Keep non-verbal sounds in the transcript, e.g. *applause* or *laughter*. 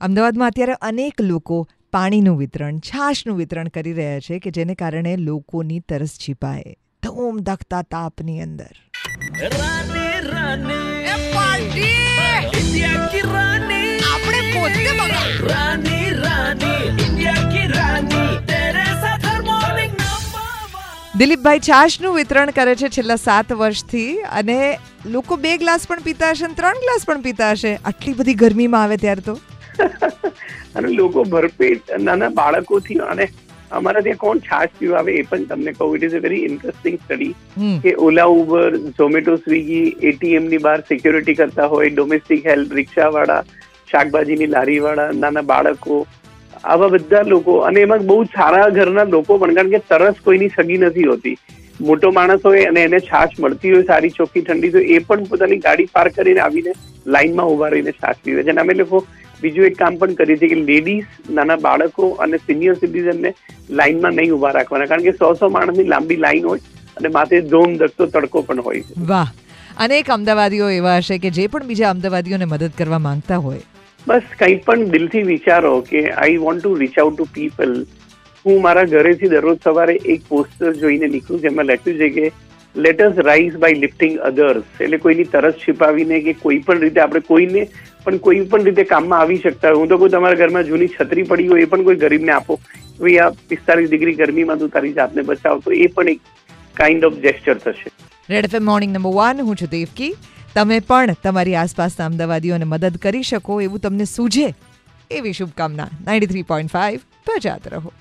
અમદાવાદમાં અત્યારે અનેક લોકો પાણીનું વિતરણ છાશનું વિતરણ કરી રહ્યા છે કે જેને કારણે લોકોની તરસ છીપાય. ધૂમ ધખતા તાપની અંદર. દિલીપભાઈ છાશનું વિતરણ કરે છે છેલ્લા સાત વર્ષથી અને લોકો બે ગ્લાસ પણ પીતા હશે ત્રણ ગ્લાસ પણ પીતા હશે. આટલી બધી ગરમીમાં આવે ત્યારે તો? *laughs* અને લોકો ભરપેટ નાના બાળકોથી અને અમારા ત્યાં કોણ છાશ પીવા આવે એ પણ તમને કહું it is a very interesting study કે ઓલા ઉબર ઝોમેટો સ્વિગી એટીએમની બહાર સિક્યોરિટી કરતા હોય ડોમેસ્ટિક હેલ્પ રિક્ષાવાળા શાકભાજીની લારીવાળા નાના બાળકો આવા બધા લોકો અને એમાં બહુ સારા ઘરના લોકો પણ કારણ કે તરસ કોઈની સગી નથી હોતી. મોટો માણસ હોય અને એને છાશ મળતી હોય સારી ચોખ્ખી ઠંડી તો એ પણ પોતાની ગાડી પાર્ક કરીને આવીને લાઈનમાં ઊભા રહીને છાશ પીવે છે. અને અમે લોકો બીજું એક કામ પણ કરીએ છીએ કે લેડીઝ નાના બાળકો અને સિનિયર સિટીઝનને લાઇનમાં નહીં ઊભા રાખવાના કારણ કે સો સો માણસની લાંબી લાઈન હોય અને માથે ધોમ ધકતો તડકો પણ હોય છે. વાહ. અનેક અમદાવાદીઓ એવા હશે કે જે પણ બીજા અમદાવાદીઓને મદદ કરવા માંગતા હોય. બસ કંઈ પણ દિલથી વિચારો કે I want to reach out to people હું મારા ઘરેથી દરરોજ સવારે એક પોસ્ટર જોઈને નીકળું જેમાં લખ્યું છે કે let us rise by lifting others એટલે કોઈની તરસ છિપાવીને કે કોઈ પણ રીતે આપણે કોઈને પણ કોઈ પણ રીતે કામમાં આવી શકતા હોય. હું તો કહું તમારા ઘરમાં જૂની છત્રી પડી હોય એ પણ કોઈ ગરીબને આપો. ભાઈ, આ પિસ્તાલીસ ડિગ્રી ગરમીમાં તું તારી જાતને બચાવ. તો એ પણ એક કાઇન્ડ ઓફ જેસ્ચર થશે. Red FM morning number one હું છું દેવકી. તમે પણ તમારી આસપાસના અમદાવાદીઓને મદદ કરી શકો, એવું તમને સૂઝે એવી શુભકામના. નાઇન્ટી થ્રી પોઈન્ટ ફાઇવ બજાત રહો.